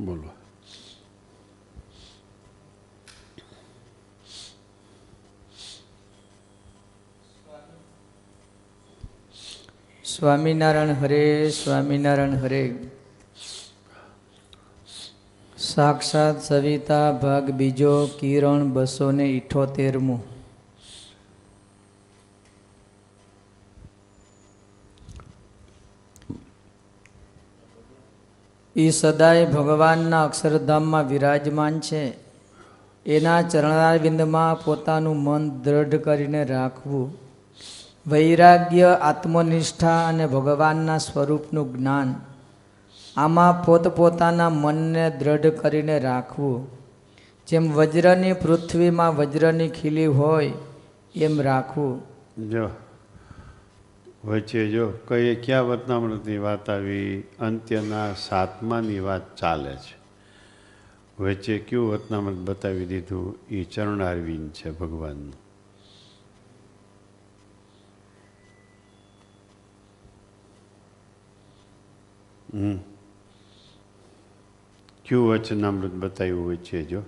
બોલો. સ્વામિનારાયણ હરે સ્વામિનારાયણ હરે. સાક્ષાત સવિતા ભાગ બીજો કિરણ બસો ને ઇઠોતેરમું. એ સદાય ભગવાનના અક્ષરધામમાં વિરાજમાન છે. એના ચરણારવિંદમાં પોતાનું મન દ્રઢ કરીને રાખવું, વૈરાગ્ય, આત્મનિષ્ઠા અને ભગવાનના સ્વરૂપનું જ્ઞાન, આમાં પોતપોતાના મનને દ્રઢ કરીને રાખવું, જેમ વજ્રની પૃથ્વીમાં વજ્રની ખીલી હોય, એમ રાખવું. વચ્ચે જો કઈ ક્યાં વતનામૃતની વાત આવી, અંત્યના સાતમાની વાત ચાલે છે. વચ્ચે કયું વતનામૃત બતાવી દીધું? એ ચરણારવિંદ છે ભગવાનનું. હમ. કયું વચનામૃત બતાવ્યું વચ્ચે જો?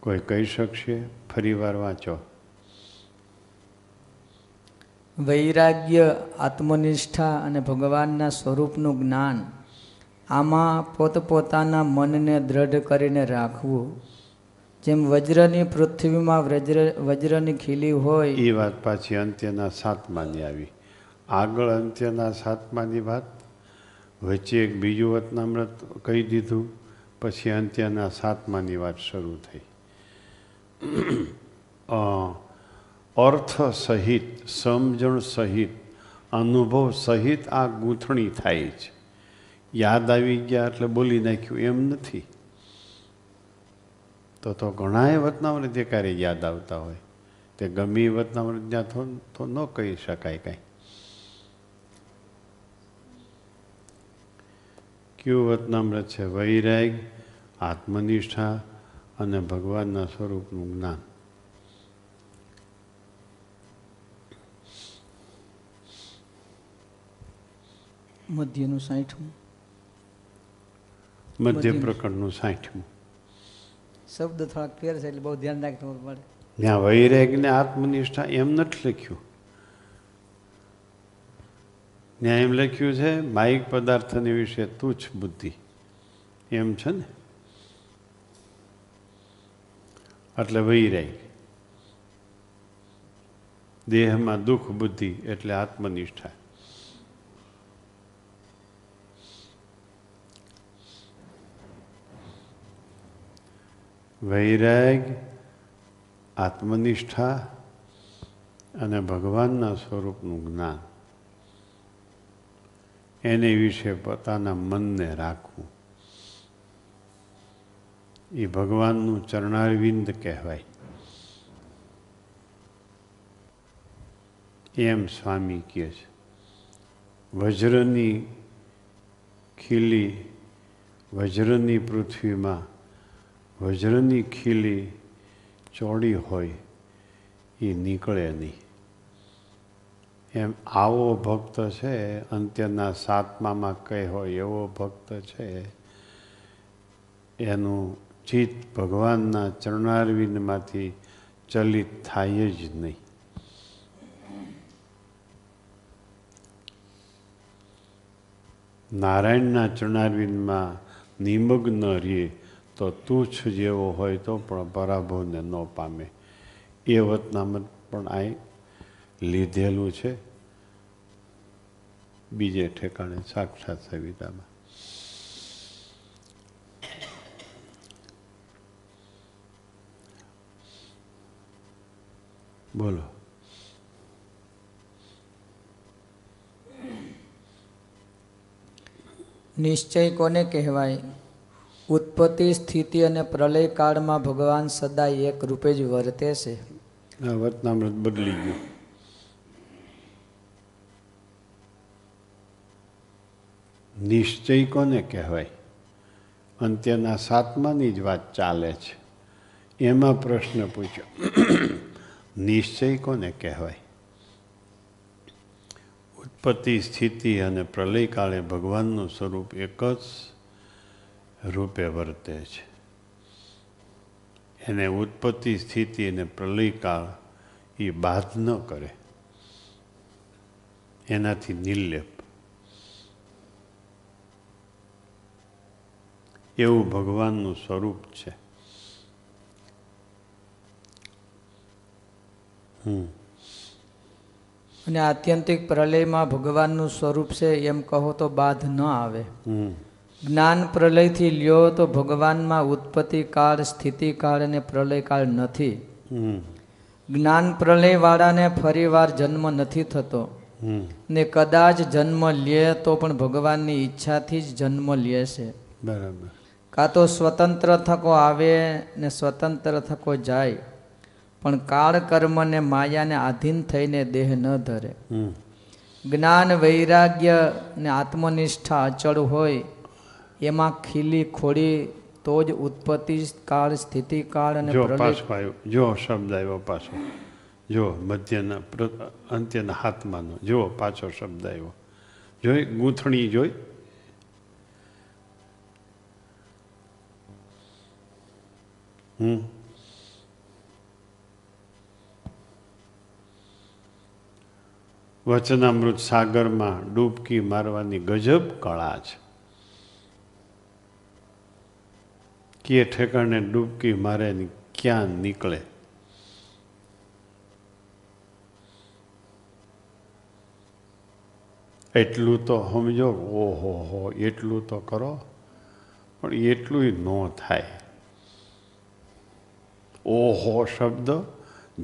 કોઈ કહી શકશે? ફરી વાર વાંચો. વૈરાગ્ય, આત્મનિષ્ઠા અને ભગવાનના સ્વરૂપનું જ્ઞાન આમાં પોતપોતાના મનને દ્રઢ કરીને રાખવું. જેમ વજ્રની પૃથ્વીમાં વજ્ર વજ્રની ખીલી હોય એ વાત પાછી અંત્યના સાતમાની આવી. આગળ અંત્યના સાતમાની વાત. વચ્ચે એક બીજું વતનામૃત કહી દીધું. પછી અંત્યના સાતમાની વાત શરૂ થઈ. અર્થ સહિત, સમજણ સહિત, અનુભવ સહિત આ ગૂંથણી થાય છે. યાદ આવી ગયા એટલે બોલી નાખ્યું, એમ નથી. તો તો ઘણાય વતનામૃત ક્યારે યાદ આવતા હોય. તે ગમે એ વતનામૃત ત્યાં તો ન કહી શકાય કાંઈ. કયું વતનામૃત છે? વૈરાગ, આત્મનિષ્ઠા અને ભગવાનના સ્વરૂપનું જ્ઞાન. મધ્યનું સાઠમું. મધ્ય. પ્રકરણનું સાઠમું. શબ્દ થોડાક ફેર છે એટલે બહુ ધ્યાન રાખવું પડે. ત્યાં વૈરાગ ને આત્મનિષ્ઠા એમ નથી લખ્યું. ત્યાં એમ લખ્યું છે માહિક પદાર્થની વિશે તુચ્છ બુદ્ધિ. એમ છે ને? એટલે વૈરાગ. દેહમાં દુઃખ બુદ્ધિ એટલે આત્મનિષ્ઠા. વૈરાગ, આત્મનિષ્ઠા અને ભગવાનના સ્વરૂપનું જ્ઞાન. એને વિશે પોતાના મનને રાખવું. એ ભગવાનનું ચરણારવિંદ કહેવાય. એમ સ્વામી કહે છે, વજ્રની ખીલી વજ્રની પૃથ્વીમાં વજ્રની ખીલી ચોડી હોય, એ નીકળે નહીં. એમ આવો ભક્ત છે, અંત્યના સાતમામાં કહે હોય એવો ભક્ત છે, એનું ચિત્ત ભગવાનના ચરણારવિંદમાંથી ચલિત થાય જ નહીં. નારાયણના ચરણારવિંદમાં નિમગ્ન રહીએ તો તુચ્છ જેવો હોય તો પણ પરાભવને ન પામે. એ વતનામત પણ આ લીધેલું છે. બીજે ઠેકાણે સાક્ષાત સવિતામાં. બોલો. નિશ્ચય કોને કહેવાય? ઉત્પત્તિ, સ્થિતિ અને પ્રલય કાળમાં ભગવાન સદાય એક રૂપે જ વર્તે છે. આ વર્તનામૃત બદલી ગયું. નિશ્ચય કોને કહેવાય? અંત્યના સાતમાની જ વાત ચાલે છે. એમાં પ્રશ્ન પૂછ્યો. નિશ્ચય કોને કહેવાય? ઉત્પત્તિ, સ્થિતિ અને પ્રલય કાળે ભગવાનનું સ્વરૂપ એક જ રૂપે વર્તે છે. એને ઉત્પત્તિ સ્થિતિ અને પ્રલયકાળ એ બાધ ન કરે. એનાથી નિર્લેપ. એવું ભગવાનનું સ્વરૂપ છે. હમ. અને આત્યંતિક પ્રલયમાં ભગવાનનું સ્વરૂપ છે એમ કહો તો બાધ ન આવે. હમ. જ્ઞાન પ્રલયથી લ્યો તો ભગવાનમાં ઉત્પત્તિ કાળ સ્થિતિ કાળ અને પ્રલય કાળ નથી. જ્ઞાન પ્રલયવાળાને ફરીવાર જન્મ નથી થતો. ને કદાચ જન્મ લે તો પણ ભગવાનની ઈચ્છાથી જ જન્મ લે છે. બરાબર. કાં તો સ્વતંત્ર થકો આવે ને સ્વતંત્ર થકો જાય પણ કાળ કર્મ ને માયાને આધીન થઈને દેહ ન ધરે. જ્ઞાન વૈરાગ્ય ને આત્મનિષ્ઠા અચળ હોય એમાં ખીલી ખોડી તો જ ઉત્પત્તિ કાળ સ્થિતિ કાળ અને જો પાછો આવ્યો જો શબ્દ આવ્યો પાછો. જો મધ્યના અંત્યના હાથમાંનો જો પાછો શબ્દ આવ્યો. જોઈ ગૂંથણી જોઈ. હમ. વચનામૃત સાગરમાં ડૂબકી મારવાની ગજબ કળા છે. કે ઠેકાણે ડૂબકી મારે ક્યાં નીકળે? એટલું તો સમજો, ઓહો હો, એટલું તો કરો, પણ એટલું ન થાય. ઓહો શબ્દ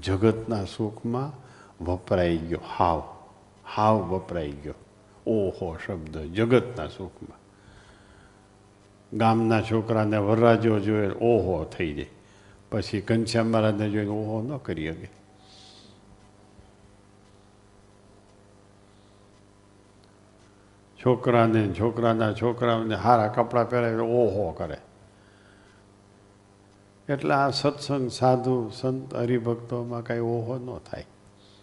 જગતના સુખમાં વપરાઈ ગયો. હાવ હાવ વપરાઈ ગયો. ઓહો શબ્દ જગતના સુખમાં. ગામના છોકરાને વરરાજો જોઈએ ઓહો થઈ જાય. પછી ઘનશ્યામ મહારાજને જોઈને ઓહો ન કરી શકે. છોકરાને છોકરાના છોકરાઓને સારા કપડાં પહેરાવે ઓહો કરે. એટલે આ સત્સંગ સાધુ, સંત, હરિભક્તોમાં કાંઈ ઓહો ન થાય.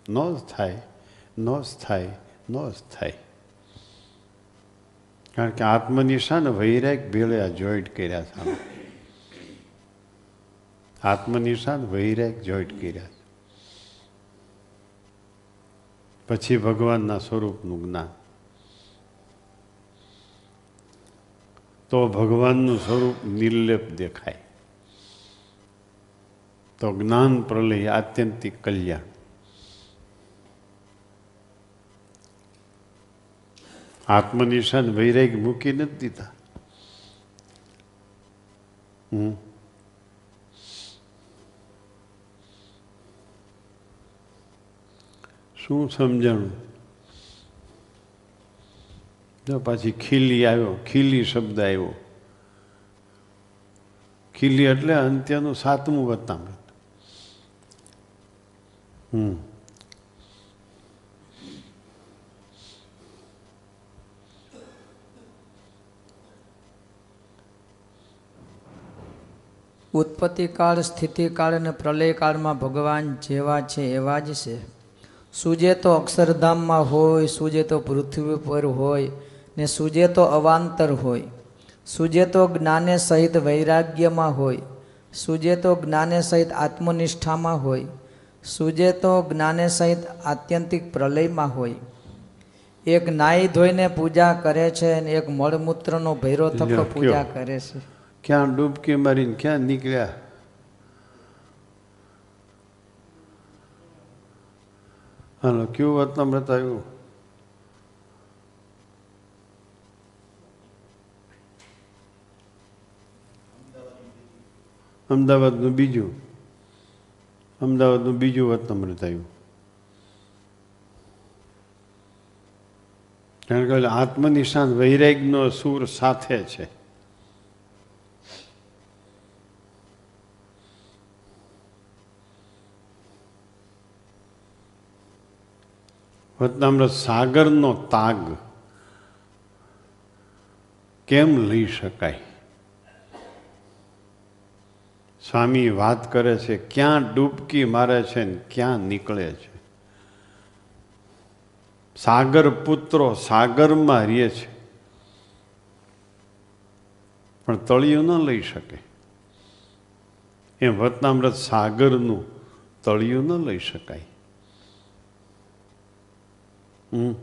ન જ થાય, ન જ થાય, ન જ થાય. કારણ કે આત્મનિશાન વૈરાગ ભેળે આ જોઈન્ટ કર્યા છે. આત્મનિશાન વૈરાગ જોઈન્ટ કર્યા પછી ભગવાનના સ્વરૂપનું જ્ઞાન. તો ભગવાનનું સ્વરૂપ નિર્લેપ દેખાય. તો જ્ઞાન પ્રલય આત્યંતિક કલ્યાણ. આત્મનિશાન વૈરાગ મૂકી નથી દીધા. હમ. શું સમજણું? જો પાછી ખીલી આવ્યો, ખીલી શબ્દ આવ્યો. ખીલી એટલે અંત્યનું સાતમું વતનામૃત હમ. ઉત્પત્તિ કાળ સ્થિતિ કાળ અને પ્રલયકાળમાં ભગવાન જેવા છે એવા જ છે. સૂજે તો અક્ષરધામમાં હોય સૂજે તો પૃથ્વી પર હોય ને સૂજે તો અવાંતર હોય. સૂજે તો જ્ઞાને સહિત વૈરાગ્યમાં હોય. સૂજે તો જ્ઞાને સહિત આત્મનિષ્ઠામાં હોય. સૂજે તો જ્ઞાને સહિત આત્યંતિક પ્રલયમાં હોય. એક નાઈ ધોઈને પૂજા કરે છે અને એક મળમૂત્રનો ભૈરો થકો પૂજા કરે છે. ક્યાં ડૂબકી મારીને ક્યાં નીકળ્યા હાલો કયું વતનામૃત આવ્યું અમદાવાદનું બીજું અમદાવાદનું બીજું વતનામૃત આવ્યું કારણ કે આત્મનિશાન વૈરાગ્યનો સૂર સાથે છે વતનામૃત સાગરનો તાગ કેમ લઈ શકાય? સ્વામી વાત કરે છે, ક્યાં ડૂબકી મારે છે ને ક્યાં નીકળે છે? સાગર પુત્રો સાગરમાં રહે છે. પણ તળિયું ન લઈ શકે. એમ વતનામૃત સાગરનું તળિયું ન લઈ શકાય. હમ.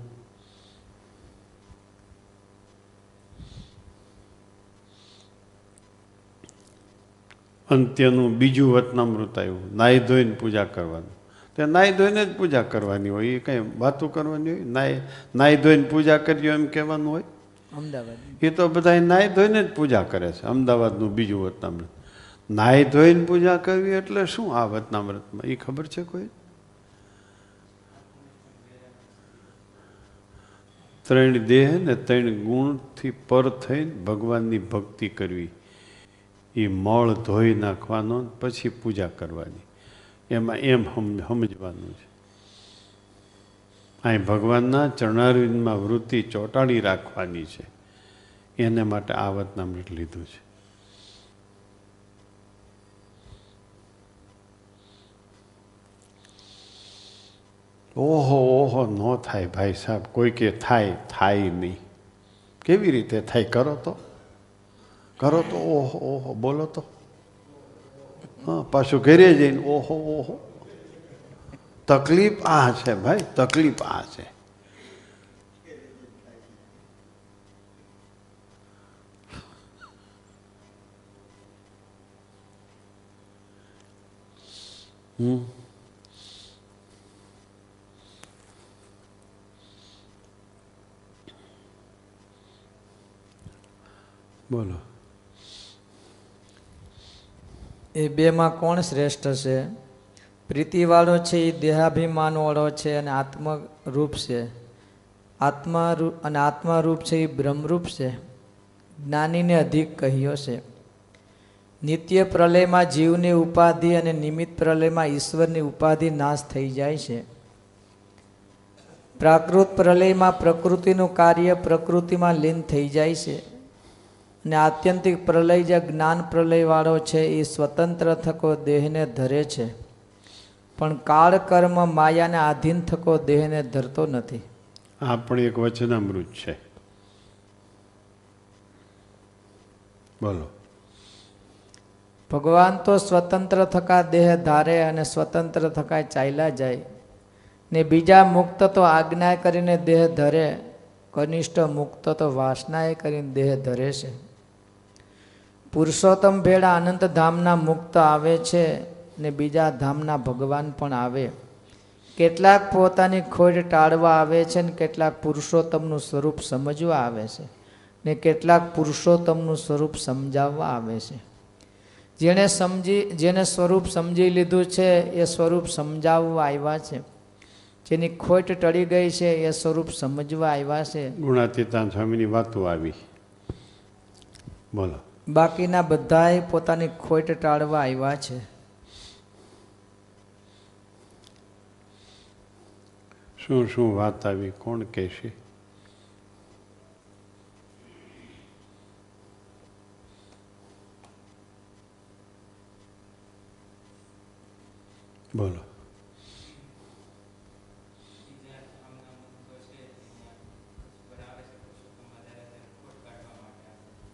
અંત્યનું બીજું વતનામૃત આવ્યું. નાહી ધોઈને પૂજા કરવાનું. તે નાહી ધોઈને જ પૂજા કરવાની હોય. એ કંઈ વાતો કરવાની હોય? નાહી નાહી ધોઈને પૂજા કર્યો એમ કહેવાનું હોય? અમદાવાદ એ તો બધા નાહી ધોઈને જ પૂજા કરે છે. અમદાવાદનું બીજું વતનામૃત. નાહી ધોઈને પૂજા કરવી એટલે શું આ વતનામૃતમાં? એ ખબર છે કોઈ? ત્રણ દેહ ને ત્રણ ગુણથી પર થઈને ભગવાનની ભક્તિ કરવી. એ મળ ધોઈ નાખવાનો પછી પૂજા કરવાની. એમાં એમ સમજવાનું છે. અહીં ભગવાનના ચરણારવિંદમાં વૃત્તિ ચોંટાડી રાખવાની છે. એને માટે આ વતનામૃત લીધું છે. ઓહો ઓહો, ન થાય ભાઈ સાહેબ, કોઈ કે થાય થાય નહીં. કેવી રીતે થાય? કરો તો. કરો તો, ઓહો ઓહો, બોલો તો. હા, પાછું ઘેરે જઈને, ઓહો ઓહો. તકલીફ આ છે ભાઈ, તકલીફ આ છે. હમ. બોલો. એ બેમાં કોણ શ્રેષ્ઠ છે? પ્રીતિવાળો છે, એ દેહાભિમાનવાળો છે અને આત્મરૂપ છે. આત્મા રૂ- અને આત્મારૂપ છે, એ બ્રહ્મરૂપ છે. જ્ઞાનીને અધિક કહ્યો છે. નિત્ય પ્રલયમાં જીવની ઉપાધિ અને નિમિત્ત પ્રલયમાં ઈશ્વરની ઉપાધિ નાશ થઈ જાય છે. પ્રાકૃત પ્રલયમાં પ્રકૃતિનું કાર્ય પ્રકૃતિમાં લીન થઈ જાય છે. અને આત્યંતિક પ્રલય જે જ્ઞાન પ્રલયવાળો છે એ સ્વતંત્ર થકો દેહને ધરે છે. પણ કાળ કર્મ માયાને આધીન થકો દેહને ધરતો નથી. આ પણ એક વચનામૃત છે. બોલો. ભગવાન તો સ્વતંત્ર થકા દેહ ધારે અને સ્વતંત્ર થકા ચાલ્યા જાય. ને બીજા મુક્ત તો આજ્ઞા કરીને દેહ ધરે કનિષ્ઠ મુક્ત તો વાસનાએ કરીને દેહ ધરે છે. પુરુષોત્તમ ભેળા અનંત ધામના મુક્ત આવે છે ને બીજા ધામના ભગવાન પણ આવે. કેટલાક પોતાની ખોટ ટાળવા આવે છે ને કેટલાક પુરુષોત્તમનું સ્વરૂપ સમજવા આવે છે ને કેટલાક પુરુષોત્તમનું સ્વરૂપ સમજાવવા આવે છે. જેણે સમજી જેને સ્વરૂપ સમજી લીધું છે એ સ્વરૂપ સમજાવવા આવ્યા છે. જેની ખોટ ટળી ગઈ છે એ સ્વરૂપ સમજવા આવ્યા છે. ગુણાતીતા સ્વામીની વાતો આવી. બોલો. બાકીના બધાએ પોતાની ખોટ ટાળવા આવ્યા છે. શું શું વાત આવી? કોણ કહેશે બોલો.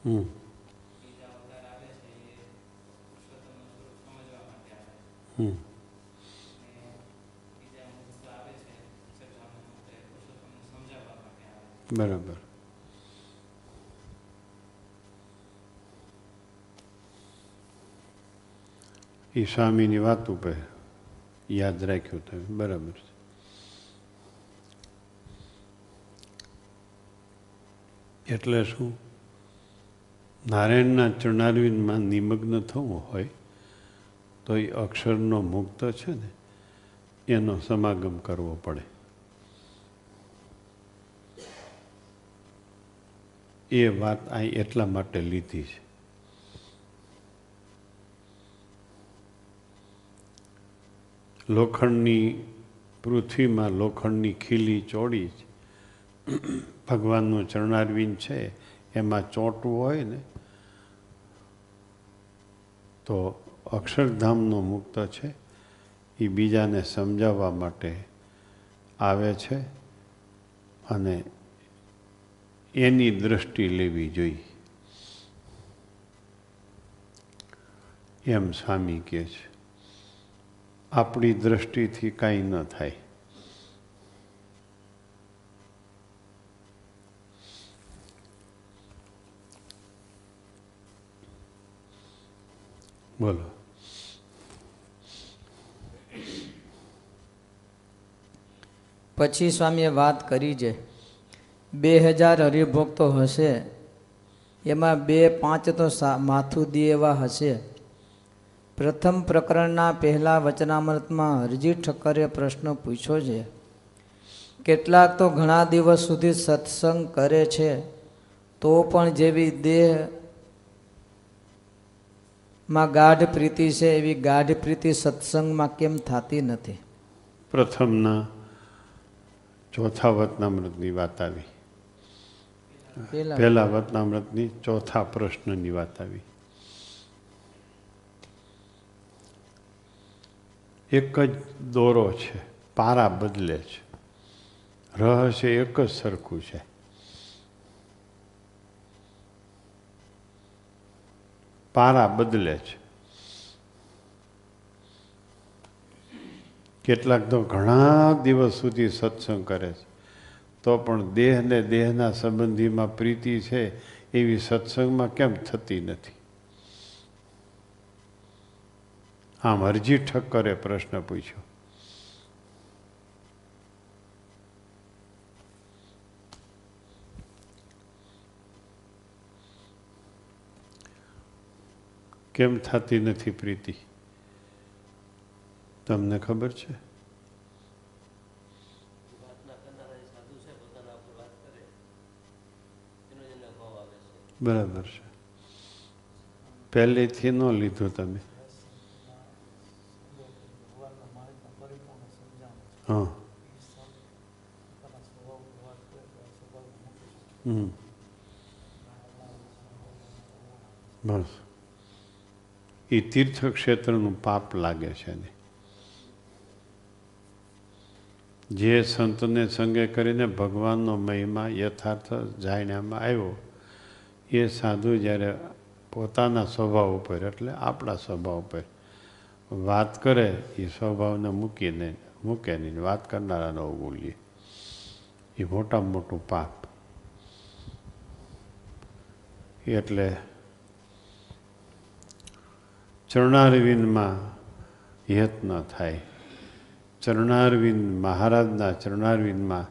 હમ. બરાબર. એ સ્વામીની વાત ઉપર યાદ રાખ્યું તમે. બરાબર છે. એટલે શું? નારાયણના ચરણારવિંદમાં નિમગ્ન થવું હોય તો એ અક્ષરનો મુક્ત છે ને, એનો સમાગમ કરવો પડે. એ વાત અહીં એટલા માટે લીધી છે. લોખંડની પૃથ્વીમાં લોખંડની ખીલી ચોડી છે ભગવાનનું ચરણારવિંદ છે, એમાં ચોંટવું હોય ને, તો અક્ષરધામનો મુક્ત છે. એ બીજાને સમજાવવા માટે આવે છે અને એની દ્રષ્ટિ લેવી જોઈએ. એમ સ્વામી કહે છે. આપણી દ્રષ્ટિથી કાંઈ ન થાય. બોલો. પછી સ્વામીએ વાત કરી છે બે હજાર હરિભક્તો હશે, એમાં બે પાંચ તો માથું દે એવા હશે. પ્રથમ પ્રકરણના પહેલા વચનામૃતમાં હરજી ઠક્કરે પ્રશ્ન પૂછ્યો છે, કેટલાક તો ઘણા દિવસ સુધી સત્સંગ કરે છે, તો પણ જેવી દેહમાં ગાઢ પ્રીતિ છે, એવી ગાઢ પ્રીતિ સત્સંગમાં કેમ થતી નથી? પ્રથમના ચોથા વતનામૃતની વાત આવી. પહેલા વતનામૃતની ચોથા પ્રશ્નની વાત આવી. એક જ દોરો છે પારા બદલે છે. રહસ્ય એક જ સરખું છે. પારા બદલે છે. કેટલાક તો ઘણા દિવસ સુધી સત્સંગ કરે છે. તો પણ દેહ ને દેહના સંબંધીમાં પ્રીતિ છે એવી સત્સંગમાં કેમ થતી નથી? આમ હરજી ઠક્કરે પ્રશ્ન પૂછ્યો. કેમ થતી નથી પ્રીતિ? તમને ખબર છે બરાબર છે પહેલેથી ન લીધું તમે હા હમ બસ એ તીર્થક્ષેત્રનું પાપ લાગે છે ને જે સંતને સંગે કરીને ભગવાનનો મહિમા યથાર્થ જાણ્યામાં આવ્યો, એ સાધુ જ્યારે પોતાના સ્વભાવ ઉપર, એટલે આપણા સ્વભાવ ઉપર વાત કરે, એ સ્વભાવને મૂકીને, મૂકે નહીં, વાત કરનારાને અવગુણ લે એ મોટામાં મોટું પાપ. એટલે ચરણારવિંદમાં હેત ન થાય. ચરણારવિંદ મહારાજના ચરણારવિંદમાં,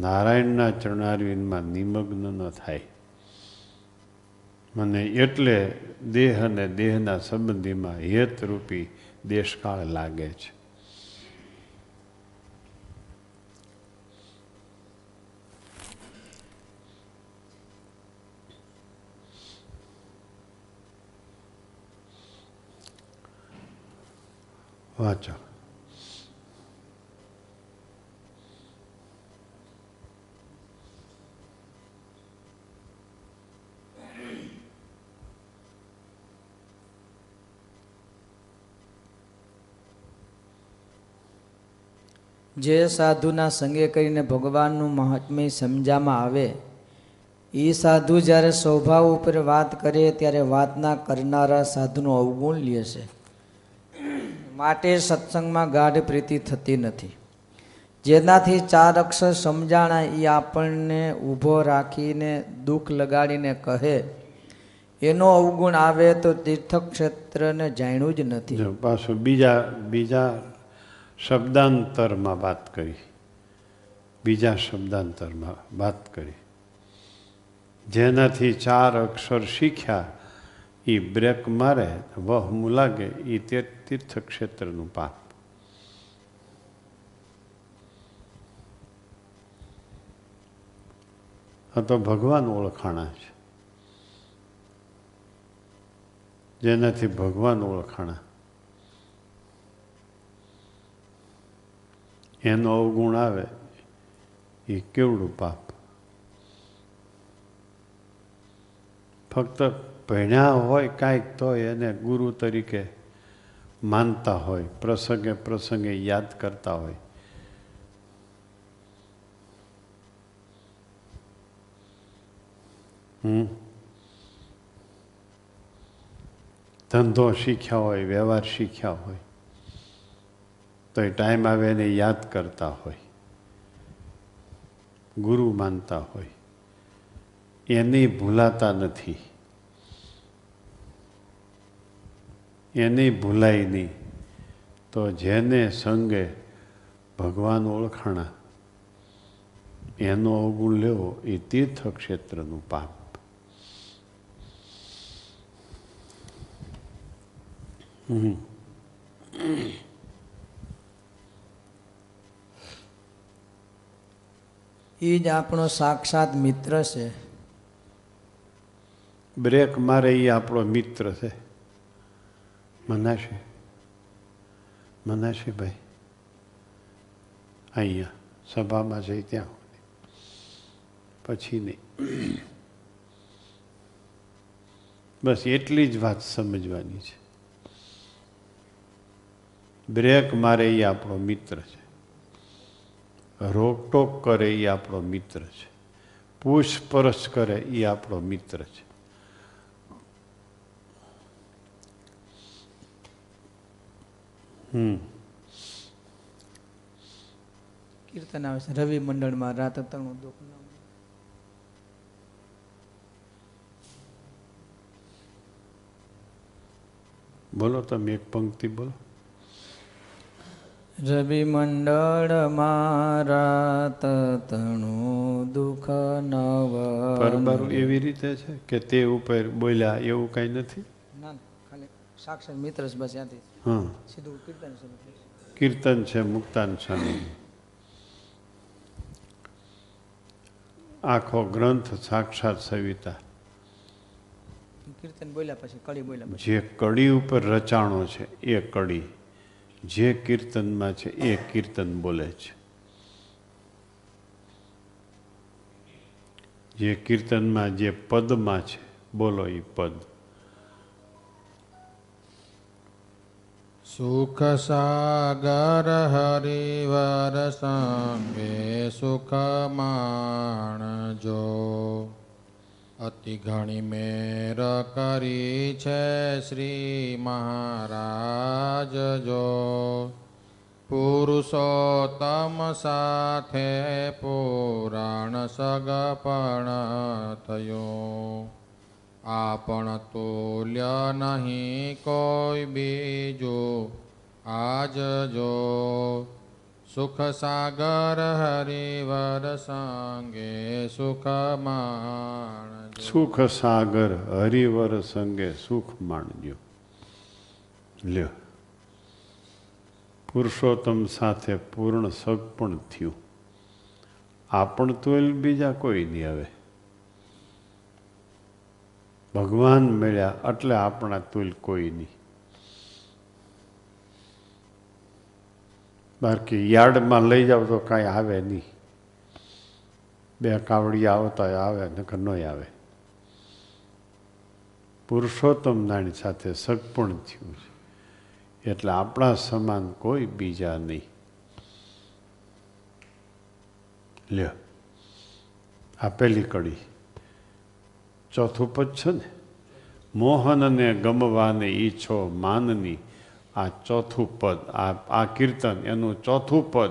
નારાયણના ચરણારવિંદમાં નિમગ્ન ન થાય. મને એટલે દેહ અને દેહના સંબંધીમાં હેતરૂપી દેશકાળ લાગે છે. વાંચો. જે સાધુના સંગે કરીને ભગવાનનું મહાત્મ્ય સમજામાં આવે, એ સાધુ જ્યારે સ્વભાવ ઉપર વાત કરે ત્યારે વાતના કરનારા સાધુનો અવગુણ લે છે. માટે સત્સંગમાં ગાઢ પ્રીતિ થતી નથી. જેનાથી ચાર અક્ષર સમજાણા એ આપણને ઊભો રાખીને દુઃખ લગાડીને કહે, એનો અવગુણ આવે તો તીર્થક્ષેત્રને જાણ્યું જ નથી. પાછું બીજા બીજા શબ્દાંતરમાં વાત કરી. બીજા શબ્દાંતરમાં વાત કરી. જેનાથી ચાર અક્ષર શીખ્યા એ બ્રેક મારે વહમું લાગે એ તે તીર્થક્ષેત્રનું પાપ. આ તો ભગવાન ઓળખાણા છે. જેનાથી ભગવાન ઓળખાણા. એનો અવગુણ આવે, એ કેવડું પાપ? ફક્ત ભણ્યા હોય કાંઈક તો એને ગુરુ તરીકે માનતા હોય, પ્રસંગે પ્રસંગે યાદ કરતા હોય. હમ? ધંધો શીખ્યા હોય, વ્યવહાર શીખ્યા હોય. તો એ ટાઈમ આવે એને યાદ કરતા હોય. ગુરુ માનતા હોય. એને ભૂલાતા નથી. એને ભૂલાય નહીં. તો જેને સંગે ભગવાન ઓળખાણા, એનો અવગુણ લેવો એ તીર્થ ક્ષેત્રનું પાપ. હમ. એ જ આપણો સાક્ષાત મિત્ર છે. બ્રેક મારે એ આપણો મિત્ર છે. મનાશે. મનાશે ભાઈ. અહીંયા સભામાં જઈ ત્યાં પછી નહીં. બસ એટલી જ વાત સમજવાની છે. બ્રેક મારે એ આપણો મિત્ર છે. રોકટોક કરે એ આપણો મિત્ર છે. પૂછપરછ કરે એ આપણો મિત્ર છે. હમ. કીર્તન આવે છે. રવિ મંડળમાં રાત તણું દુઃખ નામ. બોલો તમે એક પંક્તિ બોલો. રવિ મંડળ રાત તણું દુઃખ નવ પરબારું એવી રીતે છે કે તે ઉપર બોલ્યા એવું કઈ નથી? ના ખાલી સાક્ષાત મિત્ર બસ ત્યાંથી. હા. સીધું કીર્તન છે કીર્તન છે મુક્તાન સ્વામી આખો ગ્રંથ સાક્ષાત સવિતા. કીર્તન બોલ્યા પછી કડી બોલ્યા પછી. જે કડી ઉપર રચાણો છે એ કડી જે કીર્તનમાં છે, એ કીર્તન બોલે છે. જે કીર્તનમાં જે પદમાં છે, બોલો એ પદ. સુખ સાગર હરિવર સંગે સુખ માણજો અતિ ઘણી મેર કરી છે શ્રી મહારાજ જો. પુરુષોત્તમ સાથે પુરાણ સગપણ થયો. આપણ તોલ્ય નહીં કોઈ બીજો આજ જો. સુખ સાગર હરિવર સંગે સુખ માણ સુખ સાગર હરિવર સંગે સુખ માણજો લ્યો. પુરુષોત્તમ સાથે પૂર્ણ સગપણ થયું. આપણ તો બીજા કોઈ નહીં હવે ભગવાન મળ્યા એટલે આપણા તુલ કોઈ નહીં. બાકી યાર્ડમાં લઈ જાવ તો કાંઈ આવે નહીં. બે કાવડિયા આવતા આવે નકર નહીં આવે. પુરુષોત્તમ નાણી સાથે સગપણ થયું છે. એટલે આપણા સમાન કોઈ બીજા નહીં. લ્યો આપેલી કડી. ચોથું પદ છે ને? મોહનને ગમવાને ઈચ્છો માનની આ ચોથું પદ આ આ કીર્તન એનું ચોથું પદ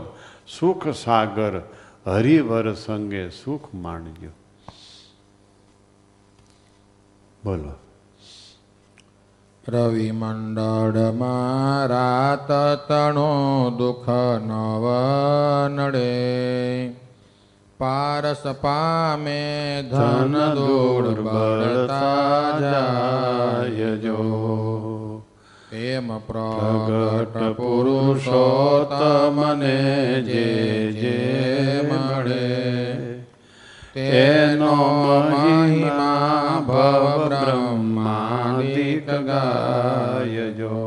સુખ સાગર હરિવર સંગે સુખ માણજો. બોલો. રવિ મંડળમાં રાત તણો દુઃખ નવ નડે. પારસ પામે ધન દુર્બળતા જાય જો એમ પ્રગટ પુરુષોત્તમને જે જે મળે તેનો મહિમા ભવ બ્રહ્માદિક ગાયજો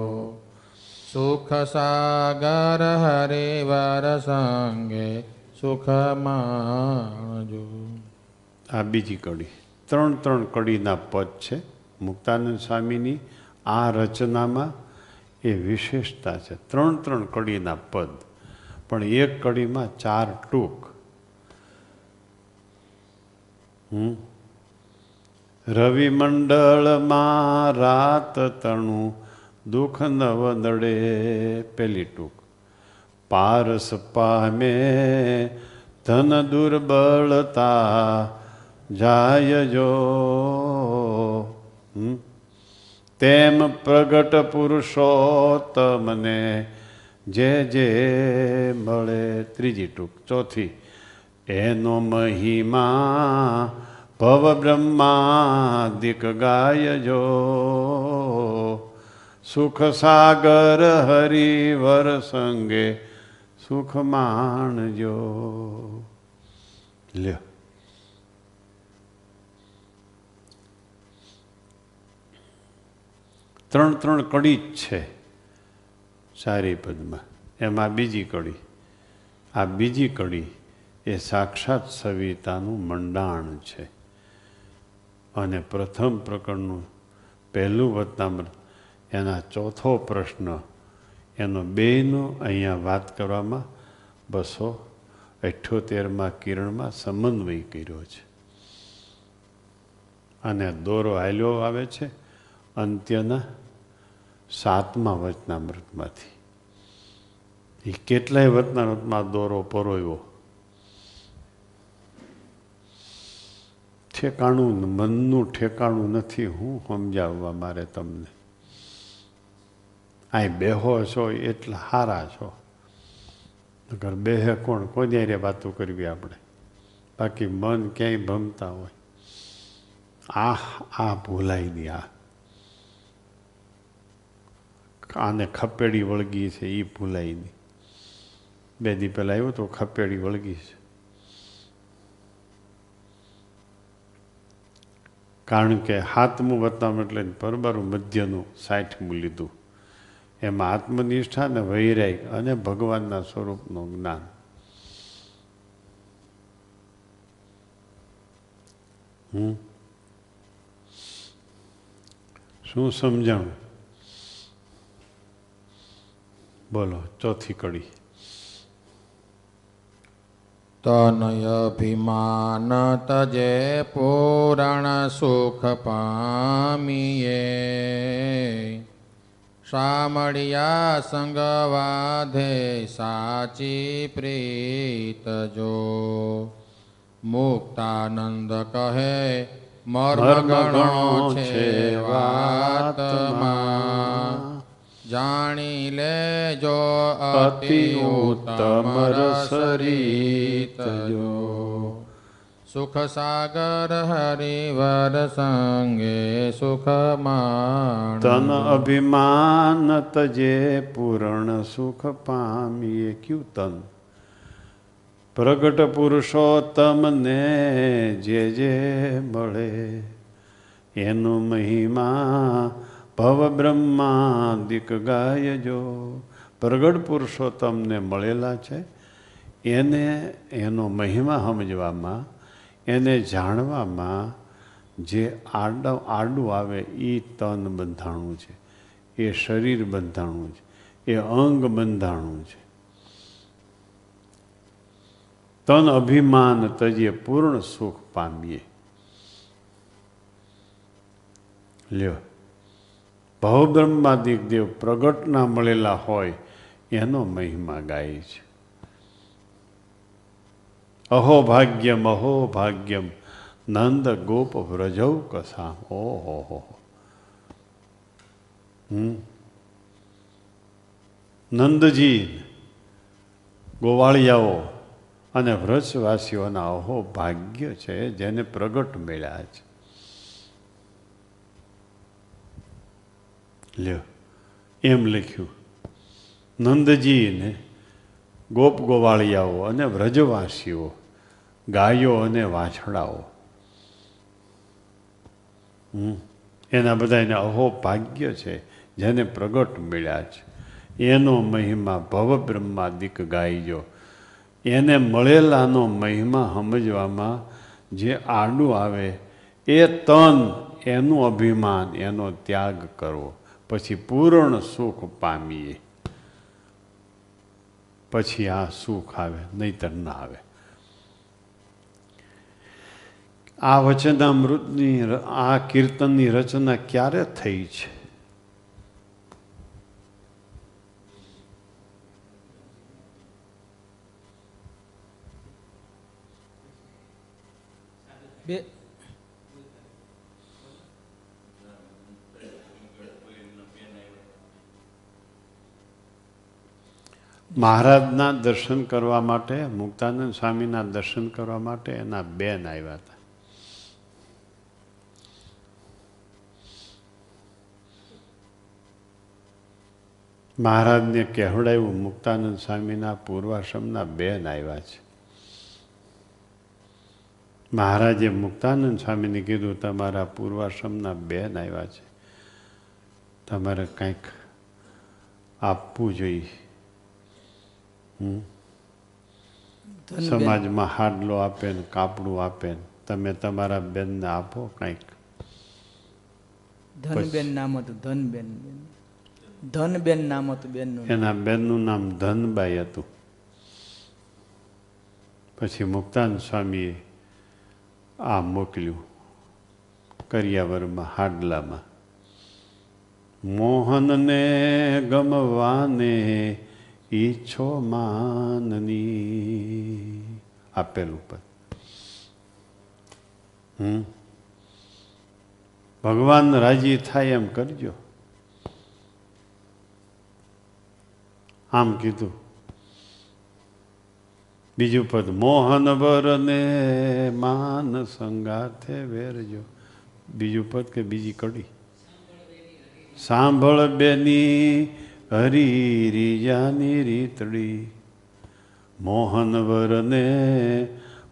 સુખ સાગર હરિવર સંગે સુખ માણજો આ બીજી કડી. ત્રણ ત્રણ કડીના પદ છે. મુક્તાનંદ સ્વામીની આ રચનામાં એ વિશેષતા છે. ત્રણ ત્રણ કડીના પદ, પણ એક કડીમાં ચાર ટૂંક. હમ? રવિ મંડળમાં રાત તણું, દુઃખ નવ નડે પેલી ટૂંક. પારસ પામે, ધન દુર્બળતા જાય જો હમ? તેમ પ્રગટ પુરુષોત્તમને જે જે મળે. ત્રીજી ટૂંક. ચોથી, એનો મહિમા ભવ બ્રહ્માદિક ગાયજો. સુખ સાગર હરિવર સંગે સુખ માણજો. લ્યો. ત્રણ ત્રણ કડી જ છે સારી પદમાં. એમાં બીજી કડી. આ બીજી કડી એ સાક્ષાત સવિતાનું મંડાણ છે. અને પ્રથમ પ્રકરણનું પહેલું વતનામૃત એના ચોથો પ્રશ્ન, એનો બેનો અહીંયા વાત કરવામાં બસો અઠ્યોતેરમાં કિરણમાં સમન્વય કર્યો છે. અને દોરો હાલ્યો આવે છે. અંત્યના સાતમા વચનામૃતમાંથી એ કેટલાય વચનામૃતમાં દોરો પરોયો ઠેકાણું મનનું ઠેકાણું નથી, હું સમજાવવા મારે તમને. આ બેહો છો, એટલા હારા છો. નકર બેહે કોણ? કોઈ યારે વાતો કરવી આપણે? બાકી મન ક્યાંય ભમતા હોય. આ આ ભૂલાય દે આ આને ખપેડી વળગી છે એ ભૂલાય નહીં બે દી પહેલાં આવ્યો તો ખપેડી વળગી છે. કારણ કે હાથમું વતનામ એટલે પરબારું મધ્યનું સાઠમું લીધું. એમાં આત્મનિષ્ઠા ને વૈરાગ અને ભગવાનના સ્વરૂપનું જ્ઞાન. શું સમજાણું? બોલો ચોથી કડી. તનયભિમાન તજે પૂરણ સુખ પામીએ. શામળિયા સંગવાધે સાચી પ્રીત જો. મુક્તાનંદ કહે મર્મ ગણો છે વાતમાં. જાણી લેજો અતિ ઉત્તમ રસરીત જો સુખ સાગર હરિવર સંગે સુખમાં તન અભિમાન તજે પૂરણ સુખ પામીએ ક્યુ તન? પ્રગટ પુરુષોત્તમને જે જે મળે એનું મહિમા ભવ બ્રહ્માદિક ગાયજો પ્રગટ પુરુષોત્તમને મળેલા છે. એને એનો મહિમા સમજવામાં, એને જાણવામાં જે આડું આડું આવે એ તન બંધાણું છે. એ શરીર બંધાણું છે. એ અંગ બંધાણું છે. તન અભિમાન તજીએ પૂર્ણ સુખ પામીએ. લ્યો. ભવબ્રહ્માદિક દેવ પ્રગટના મળેલા હોય, એનો મહિમા ગાય છે. અહો ભાગ્યમ અહો ભાગ્યમ, નંદ ગોપ વ્રજવ કસા ઓહો, હો નંદજી, ગોવાળિયાઓ અને વ્રજવાસીઓના અહો ભાગ્ય છે, જેને પ્રગટ મળ્યા છે. લ્યો. એમ લખ્યું. નંદજીને ગોપ ગોવાળિયાઓ અને વ્રજવાસીઓ, ગાયો અને વાછડાઓ. હમ. એના બધાને અહો ભાગ્ય છે, જેને પ્રગટ મળ્યા છે. એનો મહિમા ભવ બ્રહ્માદિક ગાયજો એને મળેલાનો મહિમા સમજવામાં જે આડું આવે, એ તન એનું અભિમાન, એનો ત્યાગ કરવો. પછી પૂર્ણ સુખ પામીએ. પછી આ સુખ આવે, નહીતર ના આવે. આ વચનામૃતની આ કીર્તનની રચના ક્યારે થઈ છે બે મહારાજના દર્શન કરવા માટે, મુક્તાનંદ સ્વામીના દર્શન કરવા માટે એના બેન આવ્યા હતા. મહારાજને કહેવડાવ્યું, મુક્તાનંદ સ્વામીના પૂર્વાશ્રમના બેન આવ્યા છે. મહારાજે મુક્તાનંદ સ્વામીને કીધું, તમારા પૂર્વાશ્રમના બેન આવ્યા છે. તમારે કંઈક આપવું જોઈએ. સમાજમાં હાડલો આપે ને કાપડું આપે ને તમે તમારા બેનને આપો કંઈક. ધનબેન નામ હતું ધનબેન. ધનબેન નામ હતું બેનનું. એના બેનનું નામ ધનબાઈ હતું. પછી મુક્તાન સ્વામીએ આ મોકલ્યું કરિયાવરમાં હાડલામાં. મોહનને ગમવાને ઈચ્છો માનની. આપેલું પદ. હમ? ભગવાન રાજી થાય એમ કરજો. આમ કીધું. બીજું પદ, મોહન વરને માન સંગાથે વેરજો. બીજું પદ કે બીજી કડી? સાંભળ બેની હરી રીજાની રીતડી મોહનવરને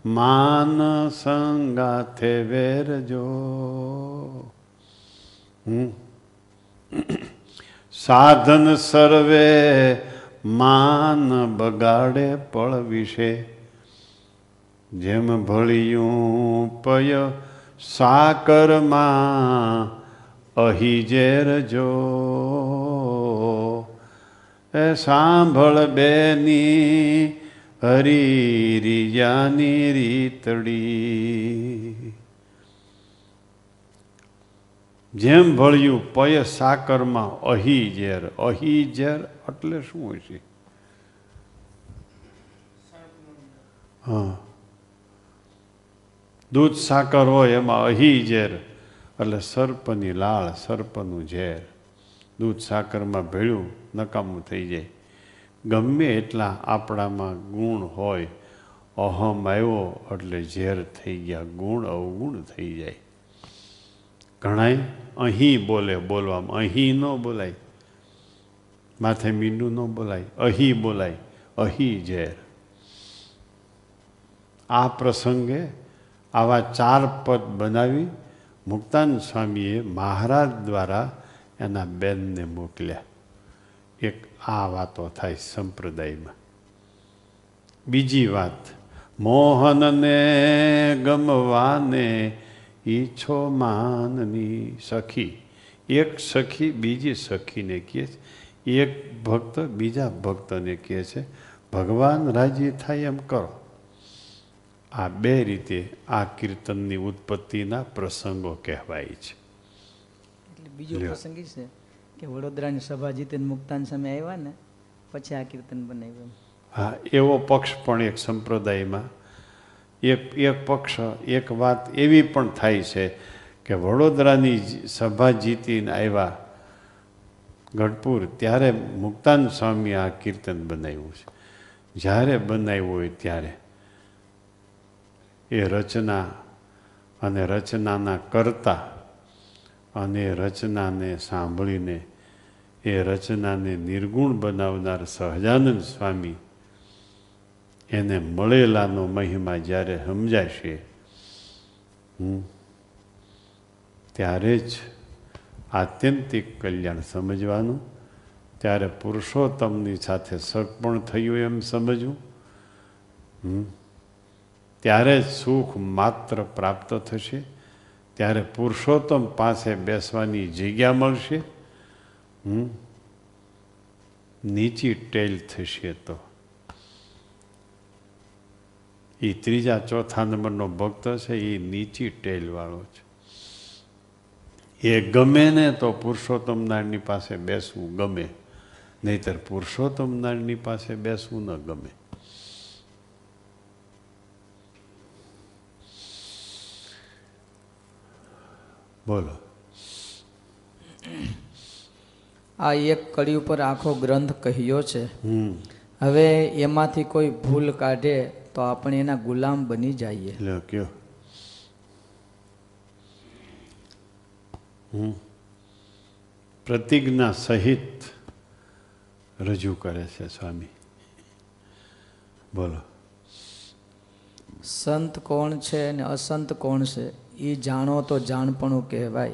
માન સંગાથે વેરજો. સાધન સર્વે માન બગાડે પળ વિશે. જેમ ભળિયું પય સાકરમાં અહી ઝેર જો સાંભળ બેની હરી રીજાની રીતડી. જેમ ભળ્યું પય સાકરમાં અહી ઝેર અહી ઝેર એટલે શું હોય છે? હા. દૂધ સાકર હોય એમાં અહી ઝેર, એટલે સર્પની લાળ, સર્પનું ઝેર. દૂધ સાકરમાં ભેળ્યું, નકામું થઈ જાય. ગમે એટલા આપણામાં ગુણ હોય, અહમ આવ્યો એટલે ઝેર થઈ ગયા, ગુણ અવગુણ થઈ જાય. ઘણાય અહીં બોલે, બોલવામાં અહીં ન બોલાય. માથે મીંડું ન બોલાય, અહીં બોલાય, અહીં ઝેર. આ પ્રસંગે આવા ચાર પદ બનાવી મુક્તાન સ્વામીએ મહારાજ દ્વારા એના બેનને મોકલ્યા. એક આ વાતો થાય સંપ્રદાયમાં. બીજી વાત, મોહનને ગમવાને ઈચ્છો માનની સખી. એક સખી બીજી સખીને કહે છે. એક ભક્ત બીજા ભક્તને કહે છે, ભગવાન રાજી થાય એમ કરો. આ બે રીતે આ કીર્તનની ઉત્પત્તિના પ્રસંગો કહેવાય છે. બીજો. પ્રસંગ છે કે વડોદરાની સભા જીતીને મુક્તાન સામે આવ્યા ને પછી આ કીર્તન બનાવ્યું હા એવો પક્ષ પણ એક સંપ્રદાયમાં એક એક પક્ષ એક વાત એવી પણ થાય છે કે વડોદરાની સભા જીતીને આવ્યા ગઢપુર ત્યારે મુક્તાન સ્વામી આ કીર્તન બનાવ્યું છે જ્યારે બનાવ્યું હોય ત્યારે એ રચના અને રચનાના કરતા અને રચનાને સાંભળીને એ રચનાને નિર્ગુણ બનાવનાર સહજાનંદ સ્વામી એને મળેલાનો મહિમા જ્યારે સમજાશે ત્યારે જ આત્યંતિક કલ્યાણ સમજવાનું, ત્યારે પુરુષોત્તમની સાથે સગપણ થયું એમ સમજવું ત્યારે જ સુખ માત્ર પ્રાપ્ત થશે. ત્યારે પુરુષોત્તમ પાસે બેસવાની જગ્યા મળશે. હમ? નીચી ટેલ થશે તો. એ ત્રીજા ચોથા નંબરનો ભક્ત છે એ નીચી ટેલવાળો છે. એ ગમે ને તો પુરુષોત્તમ નારાયણની પાસે બેસવું ગમે. નહીતર પુરુષોત્તમ નારાયણની પાસે બેસવું ન ગમે. બોલો. આ એક કડી ઉપર આખો ગ્રંથ કહ્યો છે. હવે એમાંથી કોઈ ભૂલ કાઢે તો આપણે એના ગુલામ બની જઈએ. પ્રતિજ્ઞા સહિત રજૂ કરે છે સ્વામી. બોલો. સંત કોણ છે અને અસંત કોણ છે? એ જાણો તો જાણપણું કહેવાય.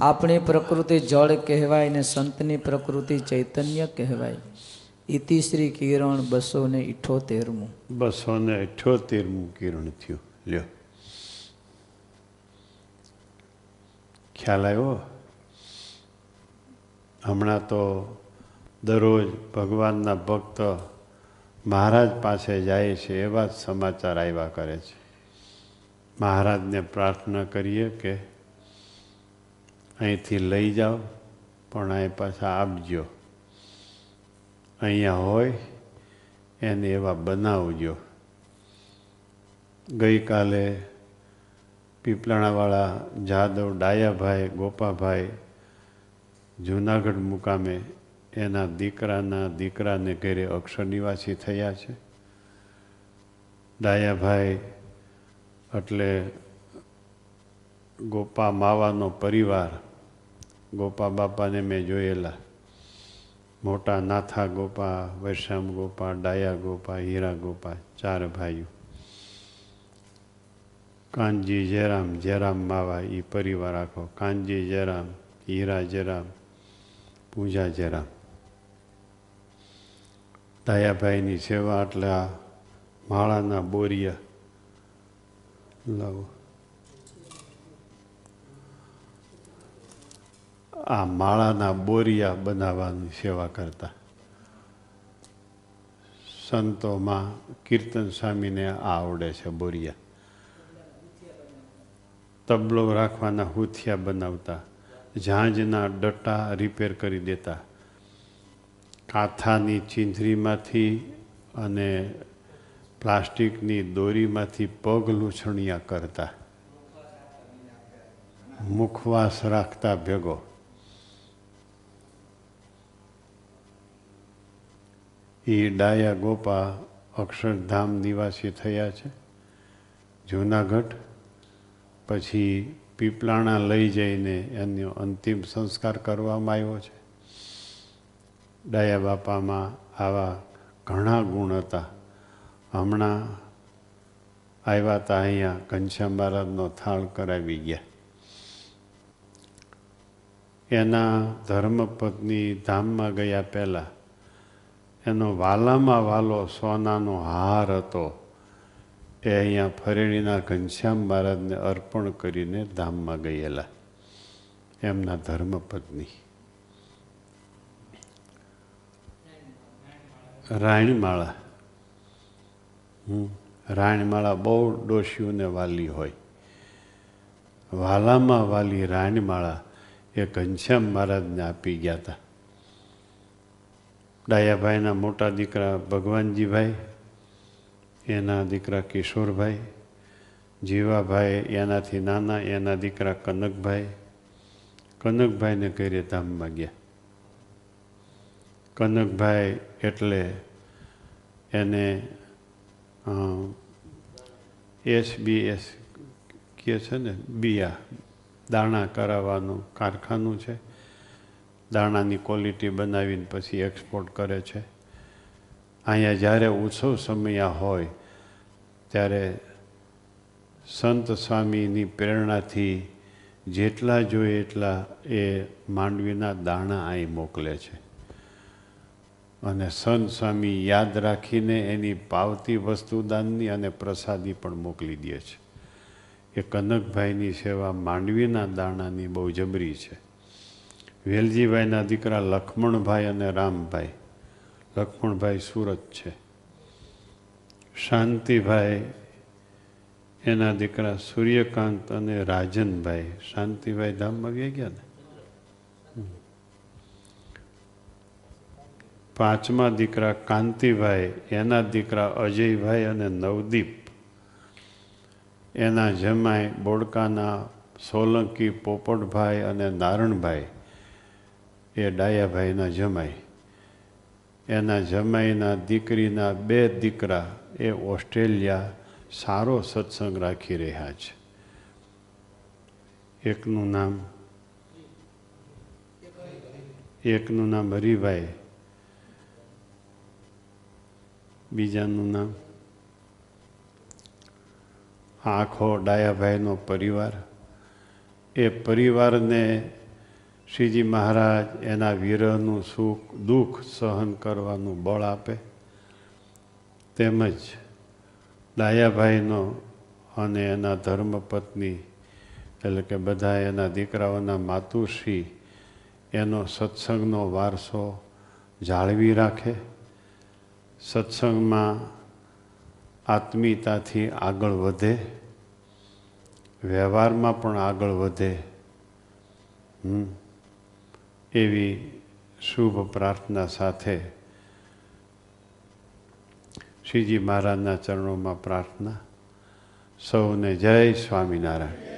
આપણી પ્રકૃતિ જળ કહેવાય ને સંતની પ્રકૃતિ ચૈતન્ય કહેવાય. ઇતિ શ્રી કિરણ બસો ને ઇઠોતેરમું. બસો ને અઠ્યોતેરમું કિરણ થયું. લ્યો. ખ્યાલ આવ્યો? હમણાં તો દરરોજ ભગવાનના ભક્ત મહારાજ પાસે જાય છે એવા જ સમાચાર આવ્યા કરે છે. મહારાજને પ્રાર્થના કરીએ કે અહીંથી લઈ જાઓ, પણ અહીં પાછા આપજો. અહીંયા હોય એને એવા બનાવજો. ગઈકાલે પીપલાણાવાળા જાદવ ડાયાભાઈ, ગોપાભાઈ જૂનાગઢ મુકામે એના દીકરાના દીકરાને ઘેરે અક્ષર નિવાસી થયા છે. ડાયાભાઈ એટલે ગોપા માવાનો પરિવાર, ગોપા બાપાને મેં જોયેલા. મોટા નાથા ગોપા વૈશ્યામ ગોપા, ડાયા ગોપા, હીરા ગોપા, ચાર ભાઈઓ. કાનજી જયરામ જયરામ માવા એ પરિવાર આખો. કાનજી જયરામ, હીરા જયરામ, પૂજા જયરામ. દાયાભાઈની સેવા એટલે માળાના બોરિયા લાવો આ માળાના બોરિયા બનાવવાની સેવા કરતા. સંતોમાં કીર્તન સ્વામીને આ આવડે છે બોરિયા. તબલો રાખવાના હુથિયા બનાવતા, ઝાંઝના ડટ્ટા રિપેર કરી દેતા. કાથાની ચીંધરીમાંથી અને પ્લાસ્ટિકની દોરીમાંથી પગ લૂછણિયા કરતા. મુખવાસ રાખતા ભેગો. એ ડાયા ગોપા અક્ષરધામ નિવાસી થયા છે. જૂનાગઢ, પછી પીપલાણા લઈ જઈને એનો અંતિમ સંસ્કાર કરવામાં આવ્યો છે. ડાયા બાપામાં આવા ઘણા ગુણ હતા. હમણાં આવ્યા હતા અહીંયા, ઘનશ્યામ મહારાજનો થાળ કરાવી ગયા. એના ધર્મપત્ની ધામમાં ગયા પહેલાં. એનો વાલામાં વાલો સોનાનો હાર હતો. એ અહીંયા ફરેણીના ઘનશ્યામ મહારાજને અર્પણ કરીને ધામમાં ગયેલા, એમના ધર્મપત્ની. રાયણમાળા. હમ રાયણમાળા બહુ ડોશીઓને વાલી હોય. વાલામાં વાલી રાણીમાળા એ ઘનશ્યામ મહારાજને આપી ગયા હતા ડાયાભાઈના મોટા દીકરા ભગવાનજીભાઈ, એના દીકરા કિશોરભાઈ, જીવાભાઈ, એનાથી નાના, એના દીકરા કનકભાઈ. કનકભાઈને ઘરે ધામમાં ગયા. કનકભાઈ એટલે એને એસ બી એસ કહે છે ને, બિયા, દાણા કરાવવાનું કારખાનું છે. દાણાની ક્વોલિટી બનાવીને પછી એક્સપોર્ટ કરે છે. અહીંયા જ્યારે ઉત્સવ સમય હોય, ત્યારે સંત સ્વામીની પ્રેરણાથી જેટલા જોઈએ એટલા એ માંડવીના દાણા અહીં મોકલે છે. અને સન સ્વામી યાદ રાખીને એની પાવતી વસ્તુદાનની અને પ્રસાદી પણ મોકલી દે છે. એ કનકભાઈની સેવા માંડવીના દાણાની બહુ જબરી છે. વેલજીભાઈના દીકરા લક્ષ્મણભાઈ અને રામભાઈ. લક્ષ્મણભાઈ સુરત છે. શાંતિભાઈ, એના દીકરા સૂર્યકાંત અને રાજનભાઈ. શાંતિભાઈ ધામમાં ગયા ગયા ને? પાંચમા દીકરા કાંતિભાઈ, એના દીકરા અજયભાઈ અને નવદીપ. એના જમાઈ બોડકાના સોલંકી પોપટભાઈ અને નારણભાઈ, એ ડાયાભાઈના જમાઈ. એના જમાઈના દીકરીના બે દીકરા, એ ઓસ્ટ્રેલિયા, સારો સત્સંગ રાખી રહ્યા છે. એકનું નામ એકનું નામ હરિભાઈ બીજાનું નામ. આખો ડાયાભાઈનો પરિવાર. એ પરિવારને શ્રીજી મહારાજ એના વિરહનું સુખ, દુઃખ સહન કરવાનું બળ આપે. તેમજ ડાયાભાઈનો અને એના ધર્મપત્ની, એટલે કે બધા એના દીકરાઓના માતુશ્રી, એનો સત્સંગનો વારસો જાળવી રાખે. સત્સંગમાં આત્મીયતાથી આગળ વધે, વ્યવહારમાં પણ આગળ વધે એવી શુભ પ્રાર્થના સાથે શ્રીજી મહારાજના ચરણોમાં પ્રાર્થના. સૌને જય સ્વામિનારાયણ.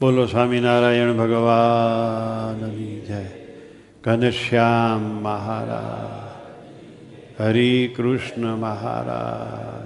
બોલો સ્વામિનારાયણ ભગવાનની જય. ઘનશ્યામ મહારાજ હરે કૃષ્ણ મહારાજ